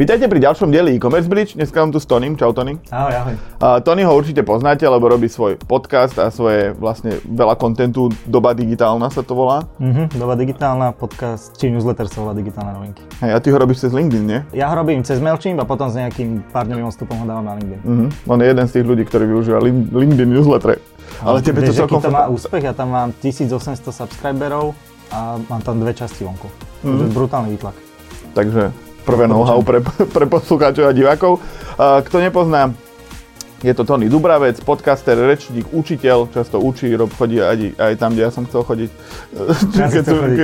Vítajte pri ďalšom dieli e-commerce bridge. Dneska mám tu s Tonym. Čau Tony. Ahoj, ahoj. Uh, Tony ho určite poznáte, lebo robí svoj podcast a svoje vlastne veľa kontentu. Doba digitálna sa to volá. Mhm, doba digitálna, podcast, či newsletter sa volá digitálne novinky. Hej, a ty ho robíš cez LinkedIn, nie? Ja ho robím cez MailChimp a potom s nejakým pár dňovým odstupom ho dávam na LinkedIn. Uh-huh. On je jeden z tých ľudí, ktorí využíva Lin- LinkedIn newsletter. Ale tebe to celkom... to má úspech? Ja tam mám 1800 subscriberov a mám tam dve časti vonku. Mm. Mhm. brutálny výtlak. Takže prvé know-how pre, pre poslucháčov a divákov. Kto nepozná, je to Tony Dubravec, podcaster, rečník, učiteľ, často učí, rob, chodí aj, aj tam, kde ja som chcel chodiť. Ja Keď som- chodiť.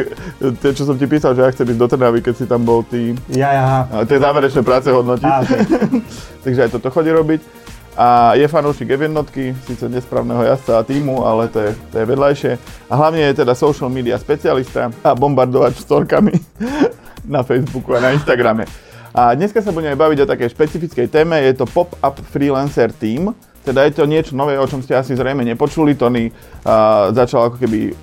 ke- čo som ti písal, že ja chcem ísť do Trnavy, keď si tam bol ty. Ja, ja, tie záverečné práce hodnotiť. Á, okay. Takže aj toto chodí robiť. A je fanúšik F1, síce nesprávneho jazdca a týmu, ale to je, to je vedľajšie. A hlavne je teda social media specialista a bombardovač storkami na Facebooku a na Instagrame. A dneska sa budeme baviť o takej špecifickej téme, je to Pop-Up Freelancer Team. Teda je to niečo nové, o čom ste asi zrejme nepočuli. Tony uh, začal ako keby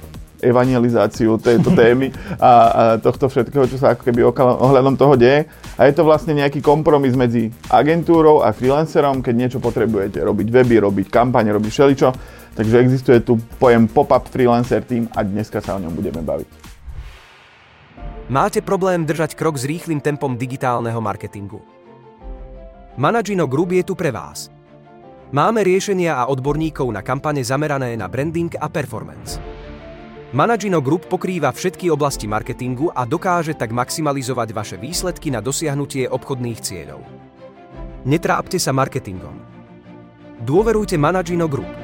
evangelizáciu tejto témy a, a tohto všetkého, čo sa ako keby ohľadom toho deje. A je to vlastne nejaký kompromis medzi agentúrou a freelancerom, keď niečo potrebujete robiť weby, robiť kampane, robiť všeličo. Takže existuje tu pojem pop-up freelancer team a dneska sa o ňom budeme baviť. Máte problém držať krok s rýchlym tempom digitálneho marketingu? Managino Group je tu pre vás. Máme riešenia a odborníkov na kampane zamerané na branding a performance. Managino Group pokrýva všetky oblasti marketingu a dokáže tak maximalizovať vaše výsledky na dosiahnutie obchodných cieľov. Netrápte sa marketingom. Dôverujte Managino Group.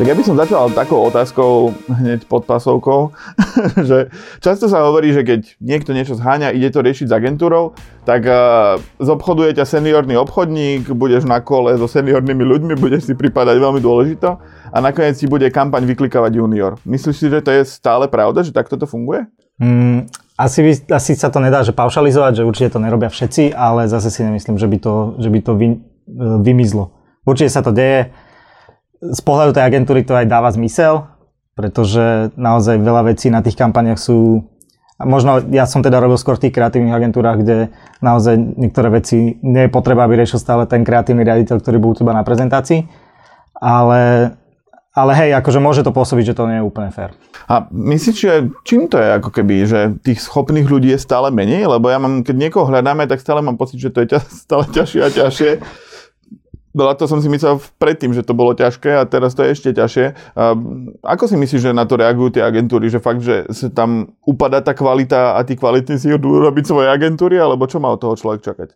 Tak ja by som začal takou otázkou hneď pod pasovkou, že často sa hovorí, že keď niekto niečo zháňa, ide to riešiť s agentúrou, tak uh, zobchoduje ťa seniorný obchodník, budeš na kole so seniornými ľuďmi, budeš si pripadať veľmi dôležito a nakoniec ti bude kampaň vyklikávať junior. Myslíš si, že to je stále pravda, že takto to funguje? Mm, asi, asi sa to nedá že paušalizovať, že určite to nerobia všetci, ale zase si nemyslím, že by to, že by to vy, e, vymizlo. Určite sa to deje. Z pohľadu tej agentúry to aj dáva zmysel, pretože naozaj veľa vecí na tých kampaniach sú... Možno ja som teda robil skôr v tých kreatívnych agentúrach, kde naozaj niektoré veci nie je potreba, aby riešil stále ten kreatívny riaditeľ, ktorý bol u teba na prezentácii. Ale, ale hej, akože môže to pôsobiť, že to nie je úplne fér. A myslíš, že čím to je ako keby, že tých schopných ľudí je stále menej? Lebo ja mám, keď niekoho hľadáme, tak stále mám pocit, že to je ťa, stále ťažšie a ťažšie. To som si myslel predtým, že to bolo ťažké a teraz to je ešte ťažšie. Ako si myslíš, že na to reagujú tie agentúry? Že fakt, že sa tam upadá tá kvalita a tí kvalitní si idú robiť svoje agentúry? Alebo čo má od toho človek čakať?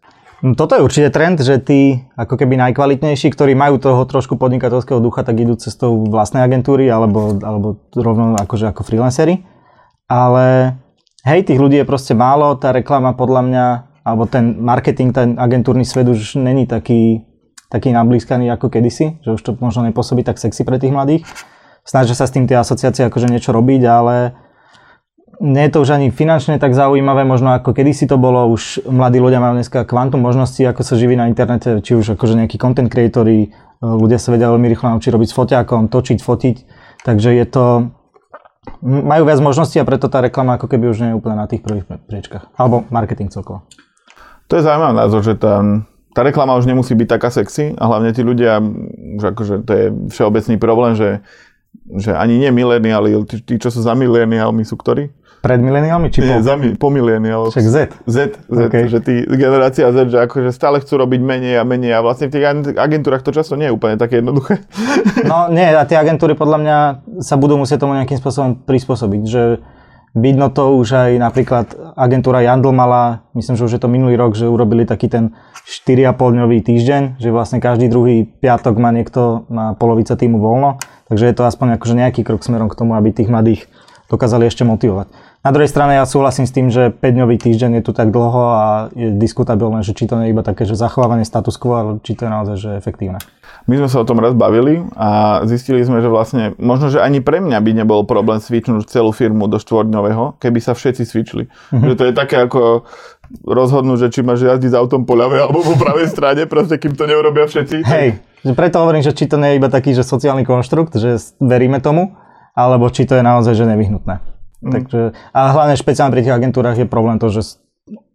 No, Toto je určite trend, že tí ako keby najkvalitnejší, ktorí majú toho trošku podnikateľského ducha, tak idú cestou vlastnej agentúry alebo, alebo rovno akože ako freelancery. Ale hej, tých ľudí je proste málo, tá reklama podľa mňa, alebo ten marketing, ten agentúrny svet už není taký, taký nablískaný ako kedysi, že už to možno nepôsobí tak sexy pre tých mladých. Snažia sa s tým tie asociácie akože niečo robiť, ale nie je to už ani finančne tak zaujímavé, možno ako kedysi to bolo, už mladí ľudia majú dneska kvantum možností, ako sa živí na internete, či už akože nejakí content creatori, ľudia sa vedia veľmi rýchlo naučiť robiť s foťákom, točiť, fotiť, takže je to, majú viac možností a preto tá reklama ako keby už nie je úplne na tých prvých priečkach, alebo marketing celkovo. To je zaujímavý názor, že tá, tá reklama už nemusí byť taká sexy a hlavne tí ľudia, že akože to je všeobecný problém, že, že ani nie mileniáli, tí, tí, čo sú za mileniálmi sú ktorí? Pred mileniálmi či Nie, po? za mi, po mileniál. Však Z. Z, Z OK. že tí, generácia Z, že akože stále chcú robiť menej a menej a vlastne v tých ag- agentúrach to často nie je úplne také jednoduché. No nie, a tie agentúry podľa mňa sa budú musieť tomu nejakým spôsobom prispôsobiť, že vidno to už aj napríklad agentúra Jandl mala, myslím, že už je to minulý rok, že urobili taký ten 4,5 dňový týždeň, že vlastne každý druhý piatok má niekto, má polovica týmu voľno, takže je to aspoň akože nejaký krok smerom k tomu, aby tých mladých dokázali ešte motivovať. Na druhej strane ja súhlasím s tým, že 5-dňový týždeň je tu tak dlho a je diskutabilné, že či to nie je iba také, že zachovávanie status quo, či to je naozaj že efektívne. My sme sa o tom raz bavili a zistili sme, že vlastne možno, že ani pre mňa by nebol problém switchnúť celú firmu do štvordňového, keby sa všetci switchli. Mm-hmm. Že to je také ako rozhodnúť, že či máš jazdiť s autom po ľavej alebo po pravej strane, proste kým to neurobia všetci. Hej, že preto hovorím, že či to nie je iba taký, že sociálny konštrukt, že veríme tomu, alebo či to je naozaj že nevyhnutné. Mm. Takže, a hlavne špeciálne pri tých agentúrach je problém to, že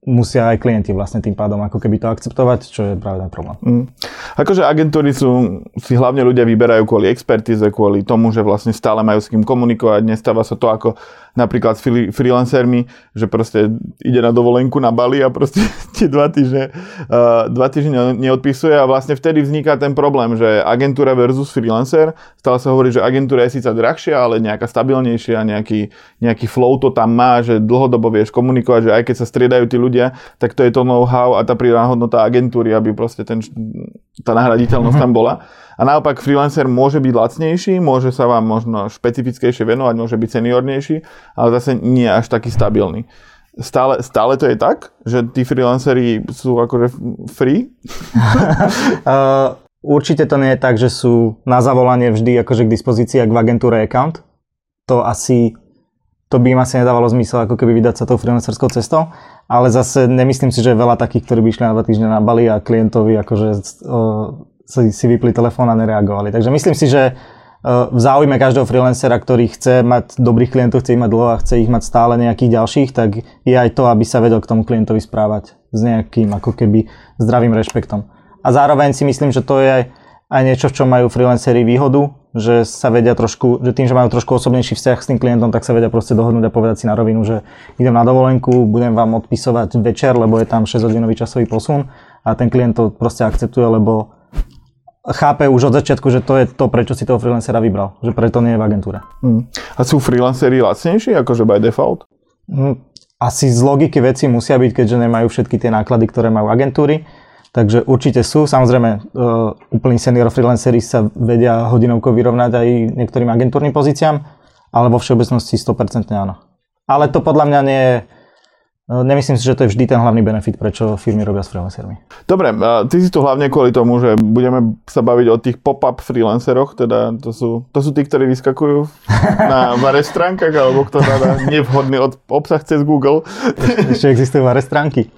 musia aj klienti vlastne tým pádom ako keby to akceptovať, čo je práve ten problém. Mm. Akože agentúry sú, si hlavne ľudia vyberajú kvôli expertíze, kvôli tomu, že vlastne stále majú s kým komunikovať, nestáva sa to ako napríklad s freelancermi, že proste ide na dovolenku na Bali a proste tie dva týždne, uh, dva týždne neodpisuje a vlastne vtedy vzniká ten problém, že agentúra versus freelancer, stále sa hovorí, že agentúra je síce drahšia, ale nejaká stabilnejšia, nejaký, nejaký flow to tam má, že dlhodobo vieš komunikovať, že aj keď sa striedajú tí ľudia, tak to je to know-how a tá pridaná hodnota agentúry, aby proste ten, tá nahraditeľnosť mm-hmm. tam bola. A naopak freelancer môže byť lacnejší, môže sa vám možno špecifickejšie venovať, môže byť seniornejší, ale zase nie až taký stabilný. Stále, stále to je tak, že tí freelanceri sú akože free? uh, určite to nie je tak, že sú na zavolanie vždy akože k dispozícii, ak v agentúre account. To asi to by im asi nedávalo zmysel ako keby vydať sa tou freelancerskou cestou, ale zase nemyslím si, že je veľa takých, ktorí by išli na dva týždne na Bali a klientovi akože uh, si, vypli telefón a nereagovali. Takže myslím si, že e, v záujme každého freelancera, ktorý chce mať dobrých klientov, chce ich mať dlho a chce ich mať stále nejakých ďalších, tak je aj to, aby sa vedel k tomu klientovi správať s nejakým ako keby zdravým rešpektom. A zároveň si myslím, že to je aj niečo, v čom majú freelanceri výhodu, že sa vedia trošku, že tým, že majú trošku osobnejší vzťah s tým klientom, tak sa vedia proste dohodnúť a povedať si na rovinu, že idem na dovolenku, budem vám odpisovať večer, lebo je tam 6 hodinový časový posun a ten klient to proste akceptuje, lebo chápe už od začiatku, že to je to, prečo si toho freelancera vybral. Že preto nie je v agentúre. Hmm. A sú freelanceri lacnejší, akože by default? Hmm. Asi z logiky veci musia byť, keďže nemajú všetky tie náklady, ktoré majú agentúry. Takže určite sú. Samozrejme, uh, úplný senior freelanceri sa vedia hodinovko vyrovnať aj niektorým agentúrnym pozíciám, ale vo všeobecnosti 100% áno. Ale to podľa mňa nie je nemyslím si, že to je vždy ten hlavný benefit, prečo firmy robia s freelancermi. Dobre, ty si tu hlavne kvôli tomu, že budeme sa baviť o tých pop-up freelanceroch, teda to sú, to sú tí, ktorí vyskakujú na vare stránkach, alebo kto dá nevhodný od, obsah cez Google. Ešte existujú vare stránky.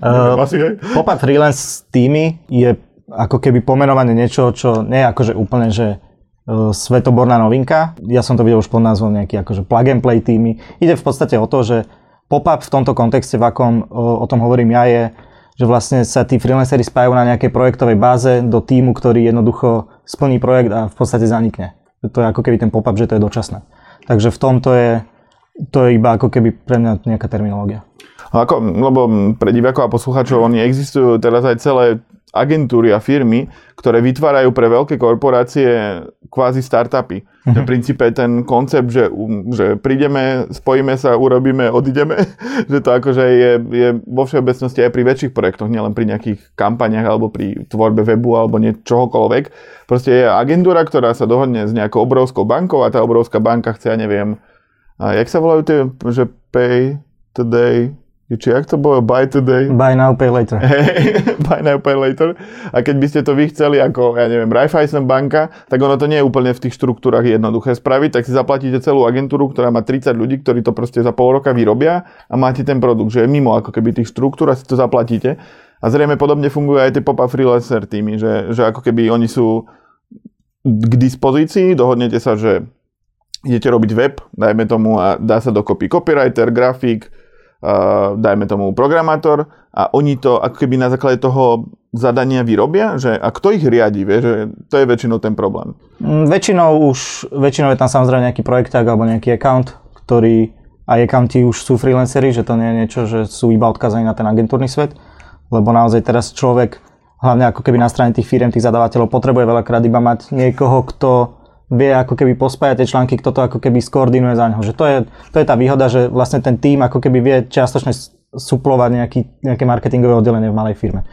uh, pop-up freelance týmy je ako keby pomenovanie niečo, čo nie je akože úplne, že uh, svetoborná novinka. Ja som to videl už pod názvom nejaký akože plug and play týmy. Ide v podstate o to, že Pop-up v tomto kontexte, v akom o, o tom hovorím ja, je, že vlastne sa tí freelanceri spájajú na nejakej projektovej báze do týmu, ktorý jednoducho splní projekt a v podstate zanikne. To je ako keby ten pop-up, že to je dočasné. Takže v tomto je, to je iba ako keby pre mňa nejaká terminológia. Ako, lebo pre divákov a poslucháčov oni existujú teraz aj celé agentúry a firmy, ktoré vytvárajú pre veľké korporácie kvázi startupy. Uh-huh. V princípe ten koncept, že, že prídeme, spojíme sa, urobíme, odideme, že to akože je, je vo všeobecnosti aj pri väčších projektoch, nielen pri nejakých kampaniach alebo pri tvorbe webu alebo niečohokoľvek. Proste je agentúra, ktorá sa dohodne s nejakou obrovskou bankou a tá obrovská banka chce, ja neviem, a jak sa volajú tie, že pay today, či ak to bolo buy today? Buy now, pay later. buy now, pay later. A keď by ste to vy chceli ako, ja neviem, Raiffeisen banka, tak ono to nie je úplne v tých štruktúrach jednoduché spraviť, tak si zaplatíte celú agentúru, ktorá má 30 ľudí, ktorí to proste za pol roka vyrobia a máte ten produkt, že je mimo ako keby tých štruktúr a si to zaplatíte. A zrejme podobne fungujú aj tie pop-up freelancer týmy, že, že ako keby oni sú k dispozícii, dohodnete sa, že idete robiť web, dajme tomu a dá sa dokopy copywriter, grafik, uh, dajme tomu programátor a oni to ako keby na základe toho zadania vyrobia, že a kto ich riadi, vie, že to je väčšinou ten problém. Mm, väčšinou už, väčšinou je tam samozrejme nejaký projekták alebo nejaký account, ktorý aj accounti už sú freelancery, že to nie je niečo, že sú iba odkazaní na ten agentúrny svet, lebo naozaj teraz človek, hlavne ako keby na strane tých firiem, tých zadávateľov, potrebuje veľakrát iba mať niekoho, kto vie ako keby pospájať tie články, kto to ako keby skoordinuje za neho. Že to je, to je tá výhoda, že vlastne ten tým ako keby vie čiastočne suplovať nejaký, nejaké marketingové oddelenie v malej firme.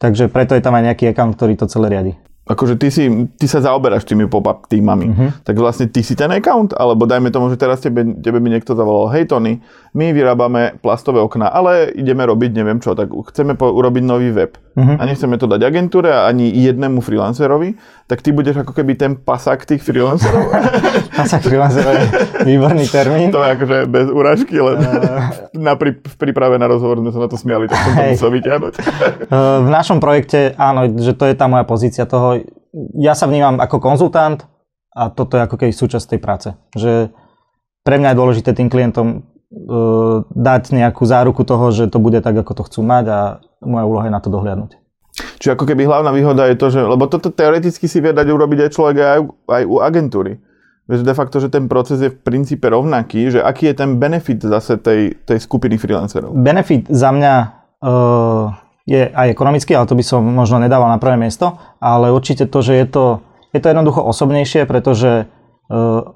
Takže preto je tam aj nejaký account, ktorý to celé riadi akože ty, si, ty sa zaoberáš tými pop-up týmami, uh-huh. tak vlastne ty si ten account, alebo dajme tomu, že teraz tebe, tebe by niekto zavolal, hej Tony, my vyrábame plastové okná, ale ideme robiť neviem čo, tak chceme po, urobiť nový web uh-huh. a nechceme to dať agentúre ani jednému freelancerovi, tak ty budeš ako keby ten pasak tých freelancerov. pasak freelancerov je výborný termín. To je akože bez urážky, len uh... na pri, v príprave na rozhovor sme sa na to smiali, tak som to musel vyťahnuť. v našom projekte áno, že to je tá moja pozícia toho ja sa vnímam ako konzultant a toto je ako keby súčasť tej práce. Že pre mňa je dôležité tým klientom uh, dať nejakú záruku toho, že to bude tak, ako to chcú mať a moja úloha je na to dohliadnúť. Čiže ako keby hlavná výhoda je to, že, lebo toto teoreticky si vie dať urobiť aj človek aj, aj u agentúry. Vieš, de facto, že ten proces je v princípe rovnaký, že aký je ten benefit zase tej, tej skupiny freelancerov? Benefit za mňa uh, je aj ekonomický, ale to by som možno nedával na prvé miesto, ale určite to, že je to, je to jednoducho osobnejšie, pretože uh,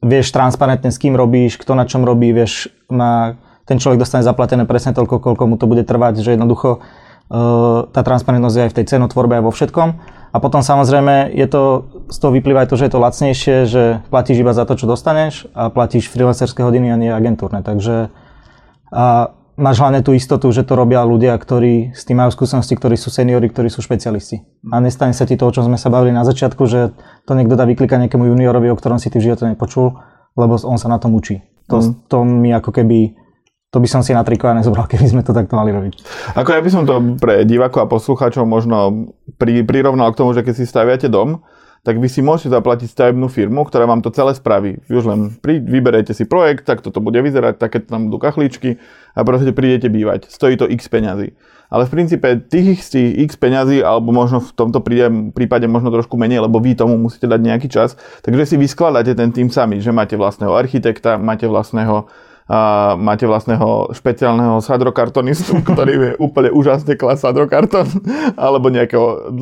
vieš transparentne s kým robíš, kto na čom robí, vieš, má, ten človek dostane zaplatené presne toľko, koľko mu to bude trvať, že jednoducho tá transparentnosť je aj v tej cenotvorbe aj vo všetkom. A potom samozrejme je to, z toho vyplýva aj to, že je to lacnejšie, že platíš iba za to, čo dostaneš a platíš freelancerské hodiny a nie agentúrne. Takže a máš hlavne tú istotu, že to robia ľudia, ktorí s tým majú skúsenosti, ktorí sú seniori, ktorí sú špecialisti. A nestane sa ti to, o čom sme sa bavili na začiatku, že to niekto dá vyklikať nejakému juniorovi, o ktorom si ty v živote nepočul, lebo on sa na tom učí. To, mm. to mi ako keby to by som si na triko nezobral, keby sme to takto mali robiť. Ako ja by som to pre divákov a poslucháčov možno pri, prirovnal k tomu, že keď si staviate dom, tak vy si môžete zaplatiť stavebnú firmu, ktorá vám to celé spraví. Vy už len pri, vyberete si projekt, tak toto bude vyzerať, také tam budú kachličky a proste prídete bývať. Stojí to x peňazí. Ale v princípe tých x peňazí, alebo možno v tomto prípade možno trošku menej, lebo vy tomu musíte dať nejaký čas, takže si vyskladáte ten tým sami, že máte vlastného architekta, máte vlastného a máte vlastného špeciálneho sadrokartonistu, ktorý vie úplne úžasne klasť sadrokarton, alebo nejakého,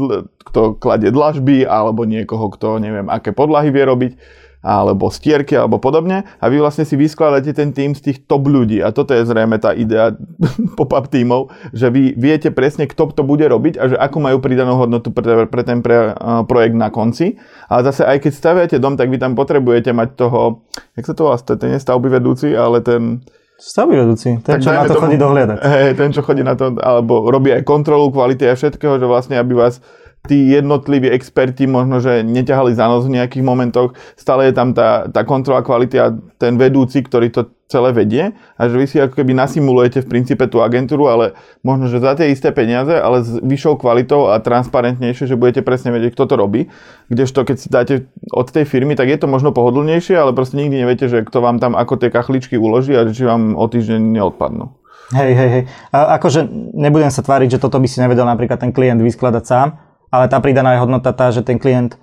kto kladie dlažby, alebo niekoho, kto neviem, aké podlahy vie robiť alebo stierky alebo podobne a vy vlastne si vyskladáte ten tým z tých top ľudí a toto je zrejme tá idea pop-up tímov, že vy viete presne, kto to bude robiť a že akú majú pridanú hodnotu pre, pre ten pre, uh, projekt na konci. Ale zase aj keď staviate dom, tak vy tam potrebujete mať toho, jak sa to volá, ten je stavby vedúci, ale ten... Stavby vedúci, ten, tak čo na to tomu, chodí dohliadať. Hej, ten, čo chodí na to, alebo robí aj kontrolu kvality a všetkého, že vlastne aby vás tí jednotliví experti možno, že neťahali za nos v nejakých momentoch, stále je tam tá, tá kontrola kvality a ten vedúci, ktorý to celé vedie a že vy si ako keby nasimulujete v princípe tú agentúru, ale možno, že za tie isté peniaze, ale s vyššou kvalitou a transparentnejšie, že budete presne vedieť, kto to robí. Kdežto keď si dáte od tej firmy, tak je to možno pohodlnejšie, ale proste nikdy neviete, že kto vám tam ako tie kachličky uloží a či vám o týždeň neodpadnú. Hej, hej, hej. A akože nebudem sa tváriť, že toto by si nevedel napríklad ten klient vyskladať sám, ale tá pridaná je hodnota tá, že ten klient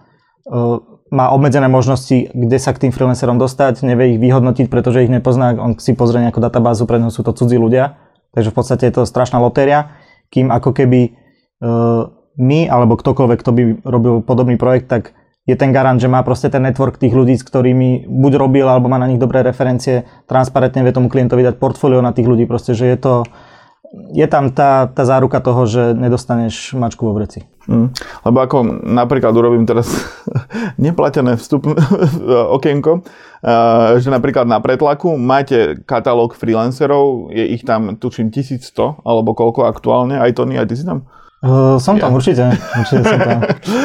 uh, má obmedzené možnosti, kde sa k tým freelancerom dostať, nevie ich vyhodnotiť, pretože ich nepozná, on si pozrie nejakú databázu, pre neho sú to cudzí ľudia, takže v podstate je to strašná lotéria, kým ako keby uh, my, alebo ktokoľvek, kto by robil podobný projekt, tak je ten garant, že má proste ten network tých ľudí, s ktorými buď robil, alebo má na nich dobré referencie, transparentne vie tomu klientovi dať portfólio na tých ľudí, proste, že je to, je tam tá, tá záruka toho, že nedostaneš mačku vo vreci. Mm. Lebo ako napríklad urobím teraz neplatené vstup okienko, že napríklad na pretlaku máte katalóg freelancerov, je ich tam tučím 1100 alebo koľko aktuálne, aj Tony, aj ty si tam? Uh, som tam, ja. určite. určite som tam.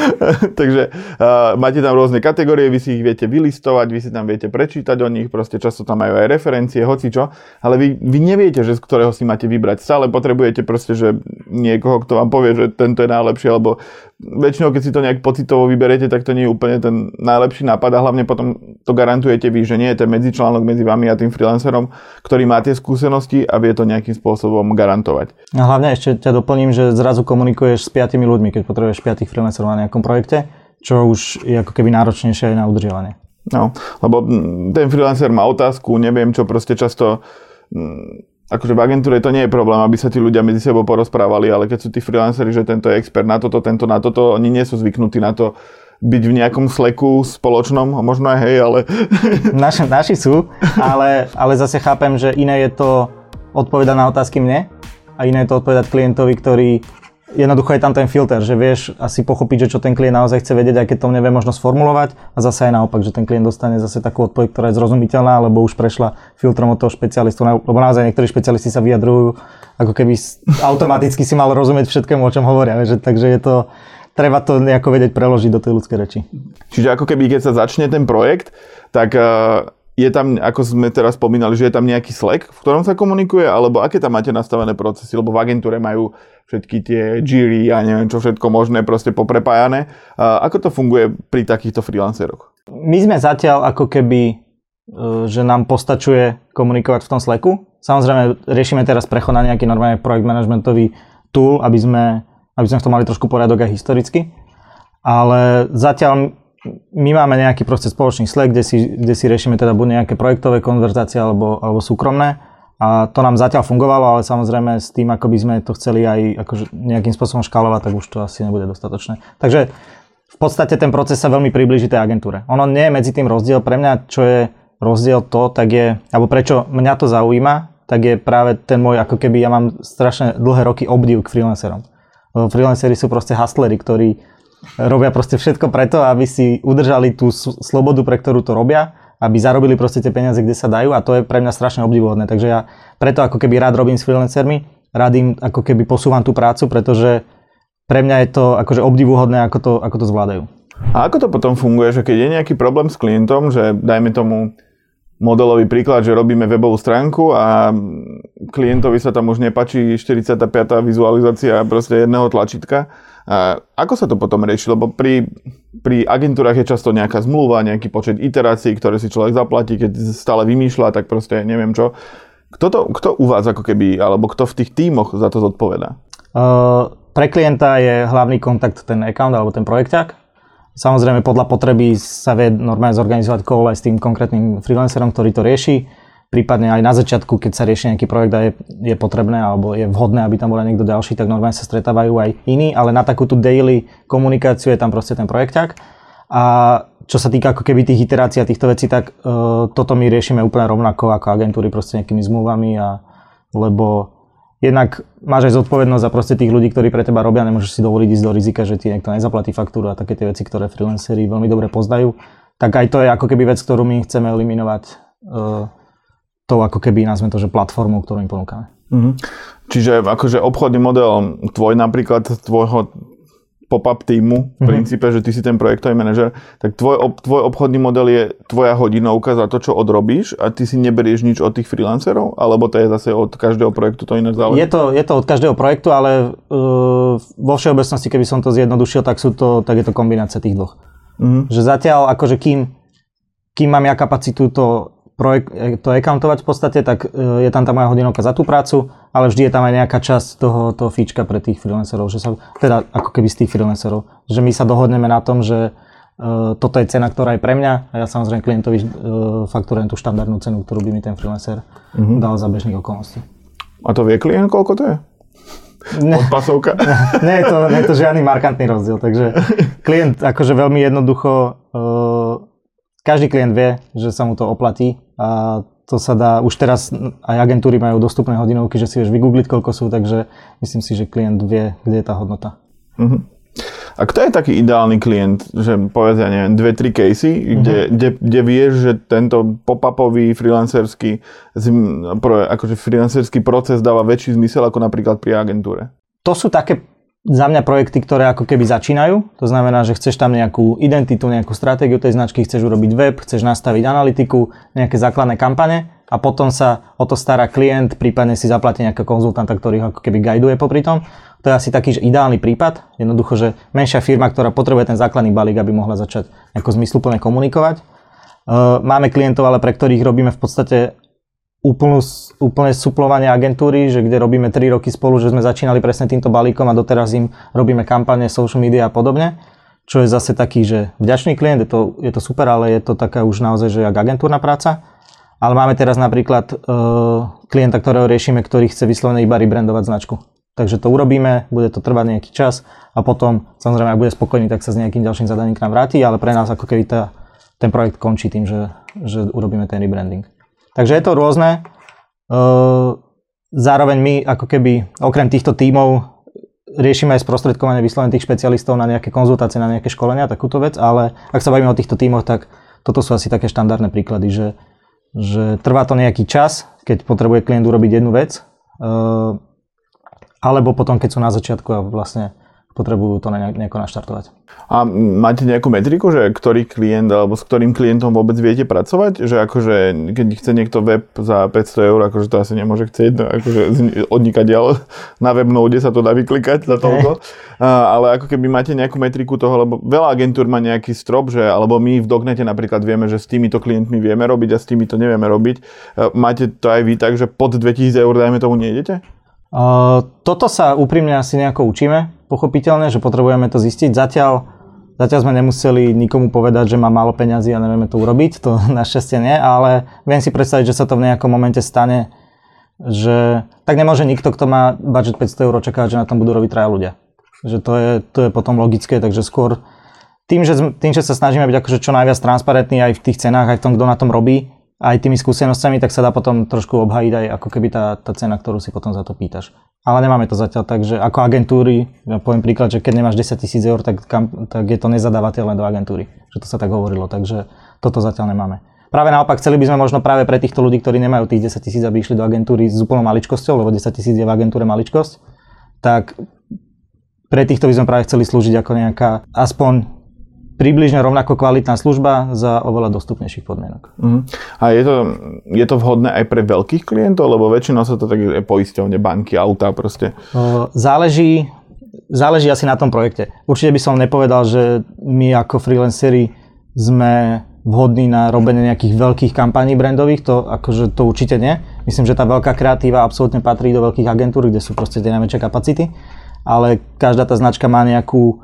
Takže uh, máte tam rôzne kategórie, vy si ich viete vylistovať, vy si tam viete prečítať o nich, proste často tam majú aj referencie, hoci čo, ale vy, vy neviete, že z ktorého si máte vybrať. Stále potrebujete proste, že niekoho, kto vám povie, že tento je najlepší, alebo väčšinou, keď si to nejak pocitovo vyberete, tak to nie je úplne ten najlepší nápad a hlavne potom to garantujete vy, že nie je ten medzičlánok medzi vami a tým freelancerom, ktorý má tie skúsenosti a vie to nejakým spôsobom garantovať. A hlavne ešte ťa doplním, že zrazu komunikuješ s piatimi ľuďmi, keď potrebuješ piatých freelancerov na nejakom projekte, čo už je ako keby náročnejšie aj na udržiavanie. No, lebo ten freelancer má otázku, neviem čo, proste často akože v agentúre to nie je problém, aby sa tí ľudia medzi sebou porozprávali, ale keď sú tí freelanceri, že tento je expert na toto, tento na toto, oni nie sú zvyknutí na to byť v nejakom sleku spoločnom, možno aj hej, ale... Naši, naši sú, ale, ale zase chápem, že iné je to odpovedať na otázky mne a iné je to odpovedať klientovi, ktorý jednoducho je tam ten filter, že vieš asi pochopiť, že čo ten klient naozaj chce vedieť, aj keď to nevie možno sformulovať a zase aj naopak, že ten klient dostane zase takú odpoveď, ktorá je zrozumiteľná, lebo už prešla filtrom od toho špecialistu, lebo naozaj niektorí špecialisti sa vyjadrujú, ako keby automaticky si mal rozumieť všetkému, o čom hovoria, že, takže je to, treba to nejako vedieť preložiť do tej ľudskej reči. Čiže ako keby keď sa začne ten projekt, tak uh je tam, ako sme teraz spomínali, že je tam nejaký Slack, v ktorom sa komunikuje, alebo aké tam máte nastavené procesy, lebo v agentúre majú všetky tie Jiri a neviem čo všetko možné proste poprepájané. Ako to funguje pri takýchto freelanceroch? My sme zatiaľ ako keby, e, že nám postačuje komunikovať v tom Slacku. Samozrejme, riešime teraz prechod na nejaký normálny projekt managementový tool, aby sme, aby sme v tom mali trošku poriadok aj historicky. Ale zatiaľ my máme nejaký proste spoločný Slack, kde si, kde si riešime teda buď nejaké projektové konverzácie alebo, alebo súkromné. A to nám zatiaľ fungovalo, ale samozrejme s tým, ako by sme to chceli aj akože nejakým spôsobom škálovať, tak už to asi nebude dostatočné. Takže v podstate ten proces sa veľmi priblíži tej agentúre. Ono nie je medzi tým rozdiel. Pre mňa, čo je rozdiel to, tak je, alebo prečo mňa to zaujíma, tak je práve ten môj, ako keby ja mám strašne dlhé roky obdiv k freelancerom. Freelanceri sú proste hustlery, ktorí robia proste všetko preto, aby si udržali tú slobodu, pre ktorú to robia, aby zarobili proste tie peniaze, kde sa dajú a to je pre mňa strašne obdivuhodné. Takže ja preto ako keby rád robím s freelancermi, rád im ako keby posúvam tú prácu, pretože pre mňa je to akože obdivuhodné, ako to, ako to zvládajú. A ako to potom funguje, že keď je nejaký problém s klientom, že dajme tomu modelový príklad, že robíme webovú stránku a klientovi sa tam už nepačí 45. vizualizácia proste jedného tlačítka, a ako sa to potom rieši? Lebo pri, pri agentúrach je často nejaká zmluva, nejaký počet iterácií, ktoré si človek zaplatí, keď stále vymýšľa, tak proste neviem čo. Kto, to, kto u vás ako keby, alebo kto v tých tímoch za to zodpoveda? Uh, pre klienta je hlavný kontakt ten account alebo ten projekťák. Samozrejme podľa potreby sa vie normálne zorganizovať call aj s tým konkrétnym freelancerom, ktorý to rieši prípadne aj na začiatku, keď sa rieši nejaký projekt a je, je potrebné alebo je vhodné, aby tam bol niekto ďalší, tak normálne sa stretávajú aj iní, ale na takú tú daily komunikáciu je tam proste ten projekťák. A čo sa týka ako keby tých iterácií a týchto vecí, tak uh, toto my riešime úplne rovnako ako agentúry proste nejakými zmluvami a lebo jednak máš aj zodpovednosť za proste tých ľudí, ktorí pre teba robia, nemôžeš si dovoliť ísť do rizika, že ti niekto nezaplatí faktúru a také tie veci, ktoré freelanceri veľmi dobre poznajú. Tak aj to je ako keby vec, ktorú my chceme eliminovať uh, tou ako keby, nazveme to, že platformou, ktorú im ponúkame. Mm-hmm. Čiže akože obchodný model tvoj napríklad, tvojho pop-up týmu, v mm-hmm. princípe, že ty si ten projektový manažer, tak tvoj, tvoj obchodný model je tvoja hodinovka za to, čo odrobíš a ty si neberieš nič od tých freelancerov? Alebo to je zase od každého projektu to iné záleží? Je to, je to od každého projektu, ale uh, vo všeobecnosti, keby som to zjednodušil, tak, sú to, tak je to kombinácia tých dvoch. Mm-hmm. Že zatiaľ, akože kým, kým mám ja kapacitu to e, to accountovať v podstate, tak e, je tam tá moja hodinovka za tú prácu, ale vždy je tam aj nejaká časť toho, toho fíčka pre tých freelancerov, že sa, teda ako keby z tých freelancerov, že my sa dohodneme na tom, že uh, toto je cena, ktorá je pre mňa a ja samozrejme klientovi uh, fakturujem tú štandardnú cenu, ktorú by mi ten freelancer uh-huh. dal za bežných okolností. A to vie klient, koľko to je? Ne, Odpasovka? nie, je to, nie je to žiadny markantný rozdiel, takže klient akože veľmi jednoducho uh, každý klient vie, že sa mu to oplatí a to sa dá, už teraz aj agentúry majú dostupné hodinovky, že si vieš vygoogliť, koľko sú, takže myslím si, že klient vie, kde je tá hodnota. Uh-huh. A kto je taký ideálny klient, že povedz, ja neviem, dve, tri casey, uh-huh. kde, kde, kde vieš, že tento pop-upový freelancerský, akože freelancerský proces dáva väčší zmysel ako napríklad pri agentúre? To sú také za mňa projekty, ktoré ako keby začínajú. To znamená, že chceš tam nejakú identitu, nejakú stratégiu tej značky, chceš urobiť web, chceš nastaviť analytiku, nejaké základné kampane a potom sa o to stará klient, prípadne si zaplatí nejakého konzultanta, ktorý ako keby guiduje popri tom. To je asi taký že ideálny prípad. Jednoducho, že menšia firma, ktorá potrebuje ten základný balík, aby mohla začať ako zmysluplne komunikovať. Máme klientov, ale pre ktorých robíme v podstate úplnú, úplné suplovanie agentúry, že kde robíme 3 roky spolu, že sme začínali presne týmto balíkom a doteraz im robíme kampane, social media a podobne. Čo je zase taký, že vďačný klient, je to, je to super, ale je to taká už naozaj, že jak agentúrna práca. Ale máme teraz napríklad uh, klienta, ktorého riešime, ktorý chce vyslovene iba rebrandovať značku. Takže to urobíme, bude to trvať nejaký čas a potom, samozrejme, ak bude spokojný, tak sa s nejakým ďalším zadaním k nám vráti, ale pre nás ako keby tá, ten projekt končí tým, že, že urobíme ten rebranding. Takže je to rôzne. Zároveň my ako keby okrem týchto tímov riešime aj sprostredkovanie vyslovene tých špecialistov na nejaké konzultácie, na nejaké školenia, takúto vec, ale ak sa bavíme o týchto tímoch, tak toto sú asi také štandardné príklady, že, že trvá to nejaký čas, keď potrebuje klient urobiť jednu vec, alebo potom, keď sú na začiatku a vlastne potrebujú to nejako naštartovať. A máte nejakú metriku, že ktorý klient alebo s ktorým klientom vôbec viete pracovať? Že akože, keď chce niekto web za 500 eur, akože to asi nemôže chcieť, no akože odnikať ďalej na webnode sa to dá vyklikať za toľko. A, ale ako keby máte nejakú metriku toho, lebo veľa agentúr má nejaký strop, že, alebo my v Dognete napríklad vieme, že s týmito klientmi vieme robiť a s týmito nevieme robiť. Máte to aj vy tak, že pod 2000 eur, dajme tomu, nejdete? Uh, toto sa úprimne asi nejako učíme, pochopiteľne, že potrebujeme to zistiť. Zatiaľ, zatiaľ sme nemuseli nikomu povedať, že má málo peňazí a nevieme to urobiť, to našťastie nie, ale viem si predstaviť, že sa to v nejakom momente stane, že tak nemôže nikto, kto má budget 500 eur, očakávať, že na tom budú robiť traja ľudia. Že to je, to je potom logické, takže skôr tým že, tým, že sa snažíme byť akože čo najviac transparentní aj v tých cenách, aj v tom, kto na tom robí, aj tými skúsenosťami, tak sa dá potom trošku obhajiť aj ako keby tá, tá cena, ktorú si potom za to pýtaš. Ale nemáme to zatiaľ tak, že ako agentúry, ja poviem príklad, že keď nemáš 10 tisíc eur, tak, kam, tak je to nezadávateľné do agentúry. Že to sa tak hovorilo, takže toto zatiaľ nemáme. Práve naopak, chceli by sme možno práve pre týchto ľudí, ktorí nemajú tých 10 tisíc, aby išli do agentúry s úplnou maličkosťou, lebo 10 tisíc je v agentúre maličkosť, tak pre týchto by sme práve chceli slúžiť ako nejaká aspoň približne rovnako kvalitná služba za oveľa dostupnejších podmienok. Uh-huh. A je to, je to vhodné aj pre veľkých klientov, lebo väčšinou sa to tak je poisťovne, banky, autá proste. Záleží, záleží asi na tom projekte. Určite by som nepovedal, že my ako freelanceri sme vhodní na robenie nejakých veľkých kampaní brandových, to akože to určite nie. Myslím, že tá veľká kreatíva absolútne patrí do veľkých agentúr, kde sú proste tie najväčšie kapacity, ale každá tá značka má nejakú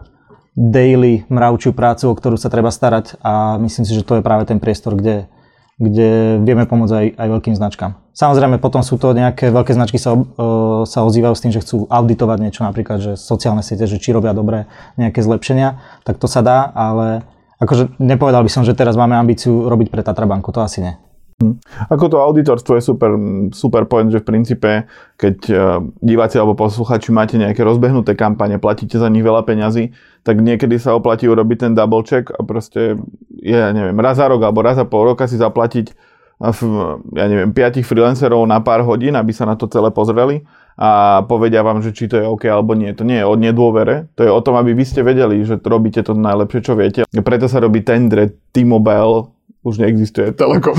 daily mravčiu prácu, o ktorú sa treba starať a myslím si, že to je práve ten priestor, kde, kde vieme pomôcť aj, aj veľkým značkám. Samozrejme, potom sú to nejaké veľké značky sa, uh, sa ozývajú s tým, že chcú auditovať niečo, napríklad, že sociálne siete, že či robia dobré nejaké zlepšenia, tak to sa dá, ale akože nepovedal by som, že teraz máme ambíciu robiť pre Tatrabanku, to asi nie. Hm. Ako to auditorstvo je super, super point, že v princípe, keď e, diváci alebo posluchači máte nejaké rozbehnuté kampane, platíte za nich veľa peňazí, tak niekedy sa oplatí urobiť ten double check a proste, ja neviem, raz za rok alebo raz za pol roka si zaplatiť ja neviem, piatich freelancerov na pár hodín, aby sa na to celé pozreli a povedia vám, že či to je OK alebo nie. To nie je o nedôvere, to je o tom, aby vy ste vedeli, že robíte to najlepšie, čo viete. Preto sa robí tendre T-Mobile, už neexistuje Telekom.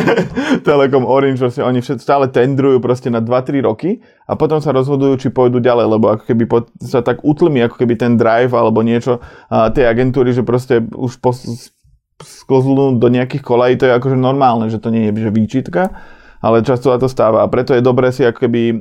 Telekom Orange, proste oni všetci stále tendrujú proste na 2-3 roky a potom sa rozhodujú, či pôjdu ďalej, lebo ako keby po, sa tak utlmi, ako keby ten drive alebo niečo a tej agentúry, že proste už po, sklznú do nejakých kolají, to je akože normálne, že to nie je že výčitka, ale často sa to stáva a preto je dobré si ako keby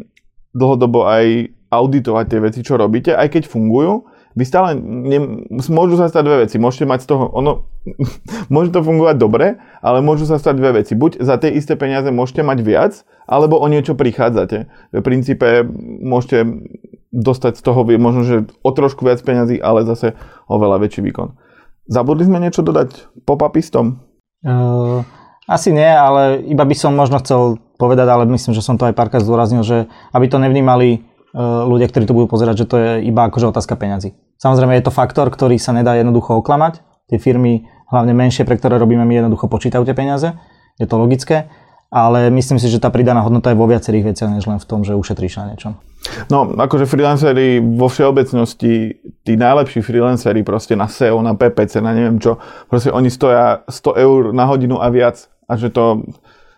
dlhodobo aj auditovať tie veci, čo robíte, aj keď fungujú, vy stále, ne, môžu sa stať dve veci. Môžete mať z toho, ono, môže to fungovať dobre, ale môžu sa stať dve veci. Buď za tie isté peniaze môžete mať viac, alebo o niečo prichádzate. V princípe môžete dostať z toho možno, že o trošku viac peniazy, ale zase oveľa väčší výkon. Zabudli sme niečo dodať popapistom? Uh, asi nie, ale iba by som možno chcel povedať, ale myslím, že som to aj párkrát zdôraznil, že aby to nevnímali uh, ľudia, ktorí to budú pozerať, že to je iba akože otázka peňazí. Samozrejme je to faktor, ktorý sa nedá jednoducho oklamať. Tie firmy, hlavne menšie, pre ktoré robíme, my jednoducho počítajú tie peniaze. Je to logické. Ale myslím si, že tá pridaná hodnota je vo viacerých veciach, než len v tom, že ušetríš na niečom. No, akože freelanceri vo všeobecnosti, tí najlepší freelanceri proste na SEO, na PPC, na neviem čo, proste oni stoja 100 eur na hodinu a viac. A že to,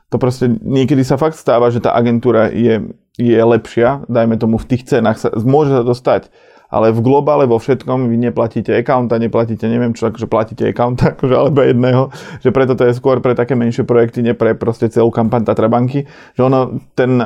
to proste niekedy sa fakt stáva, že tá agentúra je, je lepšia, dajme tomu v tých cenách, sa, môže sa to stať ale v globále vo všetkom vy neplatíte accounta, neplatíte neviem čo, akože platíte accounta, akože alebo jedného, že preto to je skôr pre také menšie projekty, nie pre proste celú kampaň Tatrabanky, že ono ten,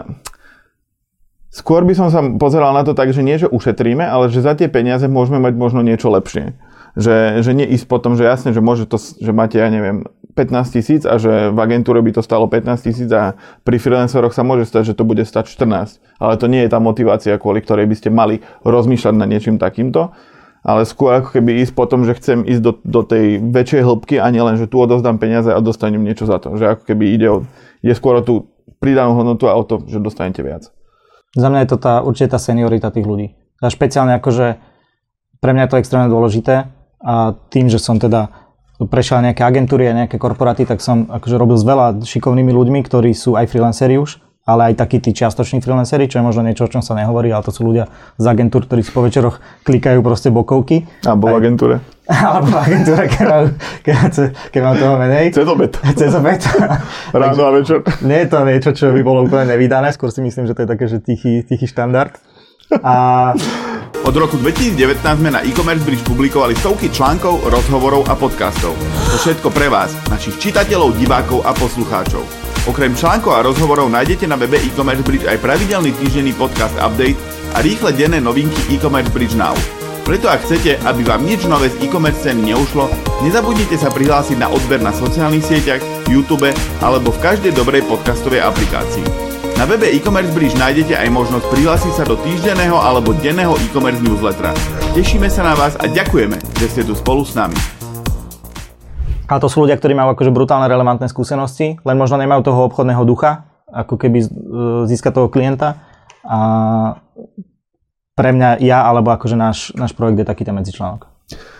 Skôr by som sa pozeral na to tak, že nie, že ušetríme, ale že za tie peniaze môžeme mať možno niečo lepšie. Že, že nie ísť potom, že jasne, že môže to, že máte, ja neviem, 15 tisíc a že v agentúre by to stalo 15 tisíc a pri freelanceroch sa môže stať, že to bude stať 14. Ale to nie je tá motivácia, kvôli ktorej by ste mali rozmýšľať nad niečím takýmto. Ale skôr ako keby ísť potom, že chcem ísť do, do tej väčšej hĺbky a nielen, že tu odozdám peniaze a dostanem niečo za to. Že ako keby ide, o, ide skôr o tú pridanú hodnotu a o to, že dostanete viac. Za mňa je to tá, určite tá seniorita tých ľudí. A špeciálne akože pre mňa je to extrémne dôležité a tým, že som teda prešiel nejaké agentúry a nejaké korporáty, tak som akože robil s veľa šikovnými ľuďmi, ktorí sú aj freelanceri už ale aj takí tí čiastoční freelanceri, čo je možno niečo, o čom sa nehovorí, ale to sú ľudia z agentúr, ktorí si po večeroch klikajú proste bokovky. Alebo v agentúre. Alebo v agentúre, keď mám, keď, keď mám toho menej. Cezobet. Cezobet. Ráno a večer. Nie je to niečo, čo by bolo úplne nevydané, skôr si myslím, že to je také, že tichý, tichý štandard. A od roku 2019 sme na e-commerce bridge publikovali stovky článkov, rozhovorov a podcastov. To všetko pre vás, našich čitateľov, divákov a poslucháčov. Okrem článkov a rozhovorov nájdete na webe e-commerce bridge aj pravidelný týždenný podcast update a rýchle denné novinky e-commerce bridge now. Preto ak chcete, aby vám nič nové z e-commerce scény neušlo, nezabudnite sa prihlásiť na odber na sociálnych sieťach, YouTube alebo v každej dobrej podcastovej aplikácii. Na webe e-commerce bridge nájdete aj možnosť prihlásiť sa do týždenného alebo denného e-commerce newslettera. Tešíme sa na vás a ďakujeme, že ste tu spolu s nami. Ale to sú ľudia, ktorí majú akože brutálne relevantné skúsenosti, len možno nemajú toho obchodného ducha, ako keby e, získať toho klienta. A pre mňa ja, alebo akože náš, náš projekt je taký ten medzičlánok.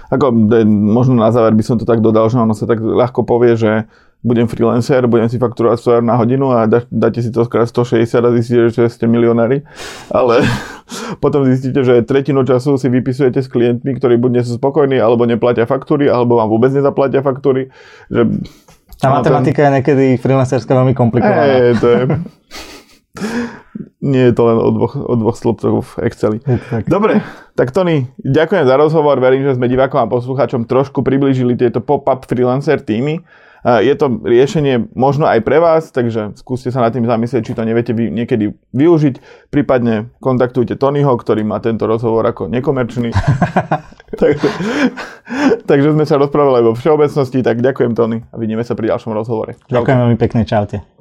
Ako, možno na záver by som to tak dodal, že ono sa tak ľahko povie, že budem freelancer, budem si fakturovať 100 eur na hodinu a dá, dáte si to skrát 160 a zistíte, že ste milionári. Ale potom zistíte, že tretinu času si vypisujete s klientmi, ktorí buď nie sú spokojní, alebo neplatia faktúry, alebo vám vôbec nezaplatia faktúry. Že tá matematika ten... je niekedy freelancerská veľmi komplikovaná. Hey, to je... Nie je to len o dvoch, o dvoch slobcoch v Exceli. Tak. Dobre, tak Tony, ďakujem za rozhovor. Verím, že sme divákom a poslucháčom trošku priblížili tieto pop-up freelancer týmy. Je to riešenie možno aj pre vás, takže skúste sa nad tým zamyslieť, či to neviete vy niekedy využiť. Prípadne kontaktujte Tonyho, ktorý má tento rozhovor ako nekomerčný. takže, takže sme sa rozprávali vo všeobecnosti, tak ďakujem Tony a vidíme sa pri ďalšom rozhovore. Ďakujem veľmi pekne, čaute.